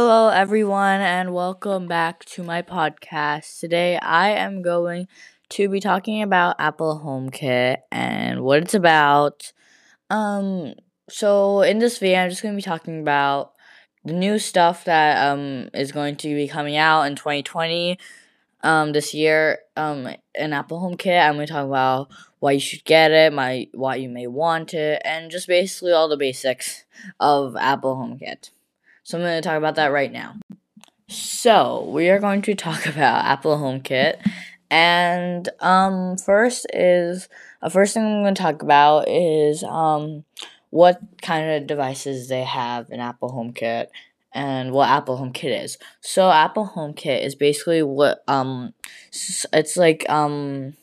Hello, everyone, and welcome back to my podcast. Today, I am going to be talking about Apple HomeKit and what it's about. Um, so in this video, I'm just going to be talking about the new stuff that um is going to be coming out in 2020. Um, this year, um, in Apple HomeKit, I'm going to talk about why you should get it, my why you may want it, and just basically all the basics of Apple HomeKit. So I'm going to talk about that right now. So we are going to talk about Apple HomeKit, and um, first is uh, first thing I'm going to talk about is um, what kind of devices they have in Apple HomeKit and what Apple HomeKit is. So Apple HomeKit is basically what um, it's like um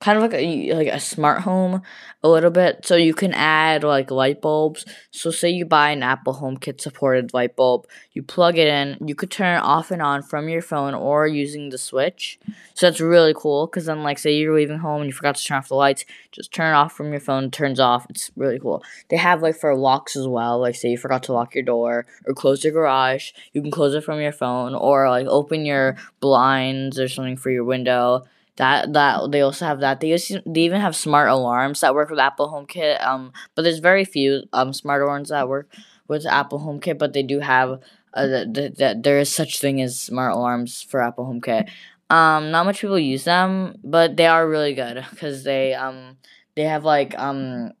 kind of like a like a smart home a little bit. So you can add like light bulbs. So say you buy an apple homekit supported light bulb you plug it in you could turn it off and on from your phone or using the switch. So that's really cool because then like say you're leaving home and you forgot to turn off the lights just turn it off from your phone turns off. It's really cool. They have like for locks as well. Like say you forgot to lock your door or close your garage you can close it from your phone or like open your blinds or something for your window that that they also have that. They also, they even have smart alarms that work with Apple HomeKit. Um, but there's very few um smart alarms that work with Apple HomeKit. But they do have uh, that the, there is such thing as smart alarms for Apple HomeKit. Um, not much people use them, but they are really good because they um they have like um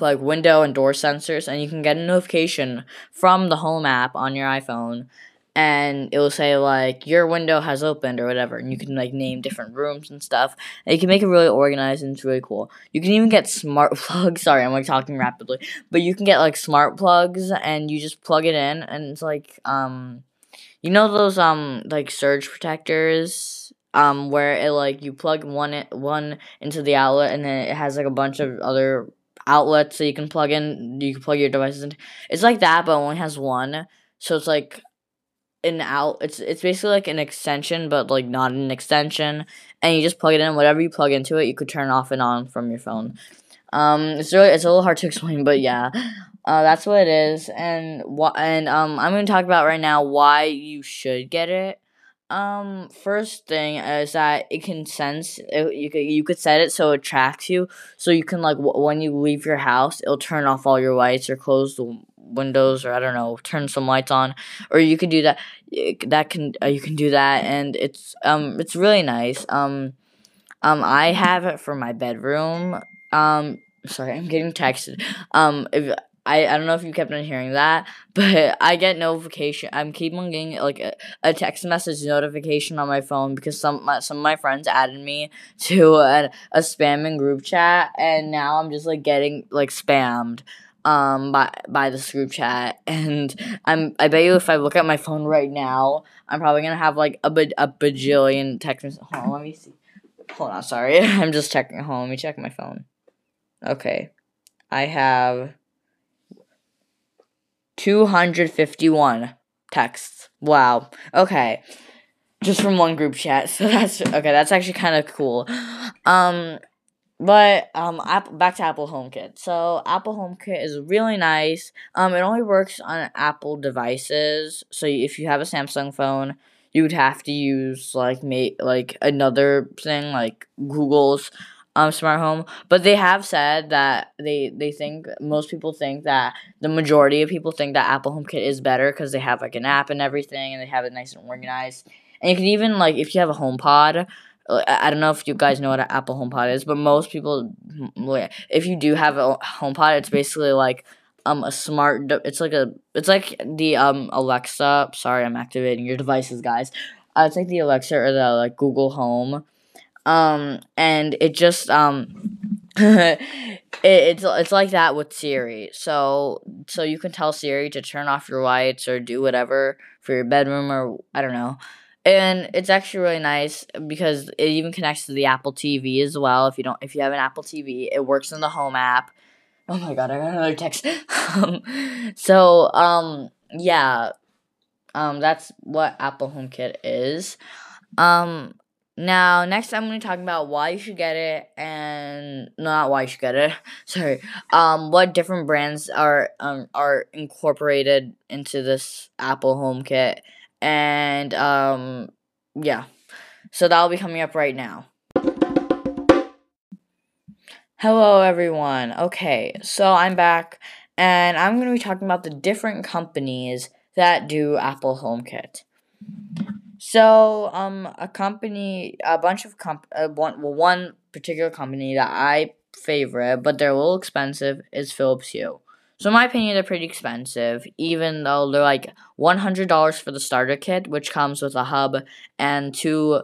like window and door sensors, and you can get a notification from the Home app on your iPhone and it will say like your window has opened or whatever and you can like name different rooms and stuff and you can make it really organized and it's really cool. You can even get smart plugs sorry i'm like talking rapidly but you can get like smart plugs and you just plug it in and it's like um you know those um like surge protectors um where it like you plug one in, one into the outlet and then it has like a bunch of other outlets so you can plug in you can plug your devices in it's like that but only has one so it's like an out it's it's basically like an extension but like not an extension and you just plug it in whatever you plug into it you could turn off and on from your phone. Um it's really it's a little hard to explain but yeah. Uh, that's what it is and what and um i'm to talk about right now why you should get it. Um first thing is that it can sense it, you could you could set it so it tracks you so you can like w- when you leave your house it'll turn off all your lights or close the windows or I don't know, turn some lights on, or you can do that. That can uh, you can do that, and it's um it's really nice. Um, um I have it for my bedroom. Um, sorry, I'm getting texted. Um, if I, I don't know if you kept on hearing that, but I get notification. I'm keep on getting like a, a text message notification on my phone because some my, some of my friends added me to a, a spamming group chat, and now I'm just like getting like spammed um by by this group chat and I'm I bet you if I look at my phone right now I'm probably gonna have like a, baj- a bajillion text messages. Hold on, let me see. Hold on, sorry. I'm just checking. Hold on, let me check my phone. Okay. I have 251 texts. Wow. Okay. Just from one group chat. So that's okay, that's actually kind of cool. Um but um, Apple, back to Apple HomeKit. So Apple HomeKit is really nice. Um, it only works on Apple devices. So if you have a Samsung phone, you would have to use like make like another thing like Google's um smart home. But they have said that they they think most people think that the majority of people think that Apple HomeKit is better because they have like an app and everything, and they have it nice and organized. And you can even like if you have a HomePod I don't know if you guys know what an Apple HomePod is, but most people, if you do have a HomePod, it's basically like um a smart. It's like a. It's like the um Alexa. Sorry, I'm activating your devices, guys. Uh, it's like the Alexa or the like Google Home, um, and it just um. it, it's it's like that with Siri. So so you can tell Siri to turn off your lights or do whatever for your bedroom or I don't know and it's actually really nice because it even connects to the Apple TV as well. If you don't, if you have an Apple TV, it works in the Home app. Oh my god, I got another text. um, so um, yeah, um, that's what Apple HomeKit is. Um, Now, next I'm going to talk about why you should get it and not why you should get it. Sorry. Um what different brands are um are incorporated into this Apple HomeKit and um yeah. So that'll be coming up right now. Hello everyone. Okay, so I'm back and I'm going to be talking about the different companies that do Apple HomeKit. So, um, a company, a bunch of comp, uh, one, well, one particular company that I favorite, but they're a little expensive, is Philips Hue. So, in my opinion, they're pretty expensive, even though they're like one hundred dollars for the starter kit, which comes with a hub and two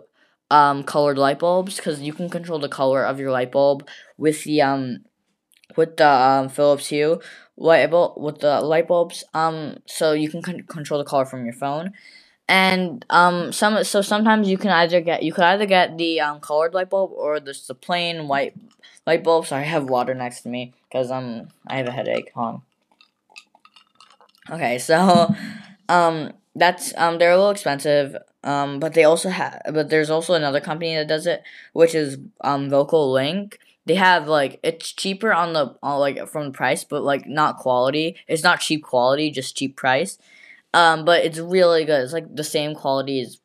um colored light bulbs, because you can control the color of your light bulb with the um with the um Philips Hue light bulb with the light bulbs. Um, so you can con- control the color from your phone and um some so sometimes you can either get you could either get the um colored light bulb or just the plain white light bulb. Sorry, I have water next to me because um I have a headache. Hold on. Okay, so um that's um they're a little expensive. Um, but they also have but there's also another company that does it, which is um VOCOlinc. They have like it's cheaper on the on, like from price, but like not quality. It's not cheap quality, just cheap price um, but it's really good. It's like the same quality as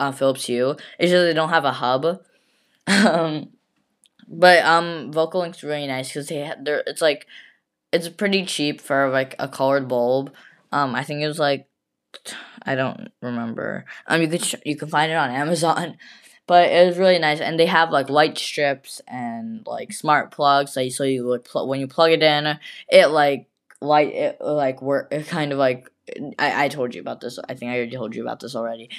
uh, Philips Hue. It's just they don't have a hub. um, but um, VOCOlinc's really nice because they have, they're it's like it's pretty cheap for like a colored bulb. Um, I think it was like I don't remember. Um, you could sh- you can find it on Amazon, but it was really nice. And they have like light strips and like smart plugs. So you like pl- when you plug it in, it like light it like work. It kind of like I, I told you about this. I think I already told you about this already.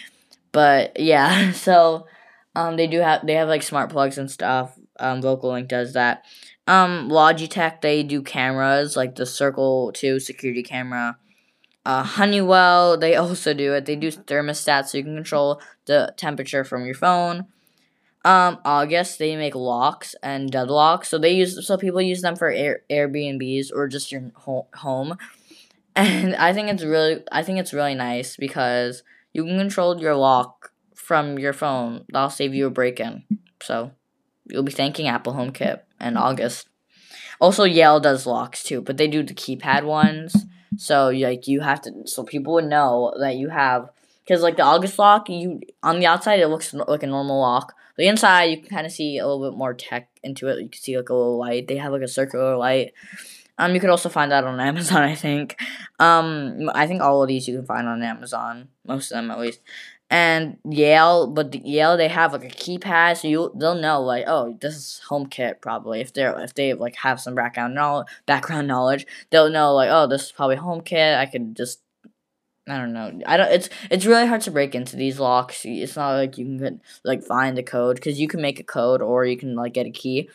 But yeah, so um they do have they have like smart plugs and stuff. Um VOCOlinc does that. Um Logitech they do cameras like the Circle 2 security camera. Uh Honeywell they also do it. They do thermostats so you can control the temperature from your phone. Um August they make locks and deadlocks. So they use so people use them for Air, Airbnbs or just your home and I think it's really I think it's really nice because you can control your lock from your phone. That'll save you a break in. So you'll be thanking Apple HomeKit in August. Also, Yale does locks too, but they do the keypad ones. So like you have to, so people would know that you have, because like the August lock, you on the outside it looks like a normal lock. The inside you can kind of see a little bit more tech into it. You can see like a little light. They have like a circular light. Um, you can also find that on Amazon, I think. Um, I think all of these you can find on Amazon, most of them at least. And Yale, but the Yale they have like a keypad, so you they'll know like oh this is HomeKit probably if they're if they like have some background knowledge background knowledge they'll know like oh this is probably HomeKit I could just I don't know. I don't. It's it's really hard to break into these locks. It's not like you can like find a code because you can make a code or you can like get a key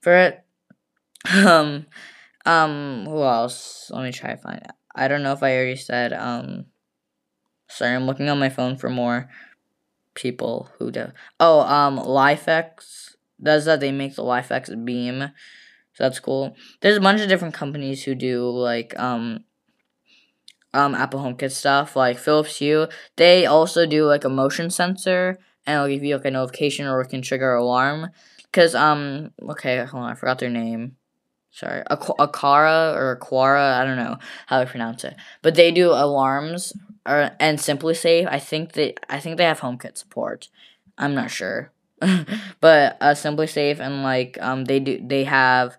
for it. Um, um, who else? Let me try to find. It. I don't know if I already said. Um, sorry, I'm looking on my phone for more people who do. Oh, um, LIFX does that. They make the LIFX beam, so that's cool. There's a bunch of different companies who do like um um Apple HomeKit stuff, like Philips Hue. They also do like a motion sensor, and it'll give you like a notification or it can trigger alarm. Cause um okay, hold on, I forgot their name sorry, Akara or Aquara, I don't know how to pronounce it, but they do alarms or and SimpliSafe. I think they I think they have HomeKit support. I'm not sure, but uh, SimpliSafe and like um they do they have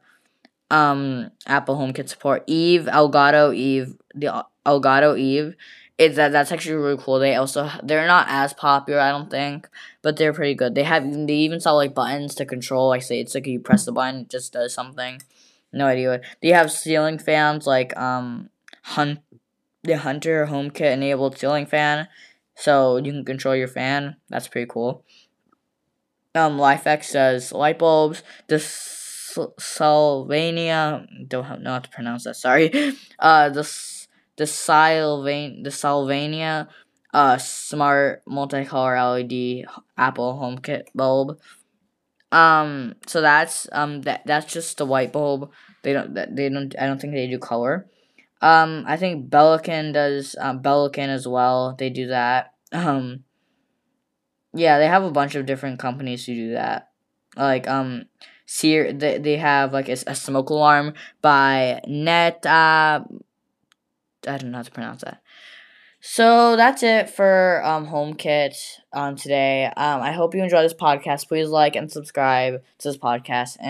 um Apple HomeKit support. Eve Elgato Eve the Elgato Eve. It's that that's actually really cool. They also they're not as popular, I don't think, but they're pretty good. They have they even sell like buttons to control. Like say it's like you press the button, it just does something. No idea what. Do you have ceiling fans like um hunt the Hunter HomeKit enabled ceiling fan, so you can control your fan. That's pretty cool. Um, LIFX says light bulbs. The Sylvania don't know how to pronounce that. Sorry. Uh, the the Sylvan the Sylvania uh smart multicolor LED Apple HomeKit bulb. Um, so that's um that that's just the white bulb. They don't they don't I don't think they do color. Um, I think Belkin does um Belkin as well. They do that. Um, yeah, they have a bunch of different companies who do that. Like um, they they have like a, a smoke alarm by Net. Uh, I don't know how to pronounce that. So that's it for um HomeKit um today. Um, I hope you enjoy this podcast. Please like and subscribe to this podcast. And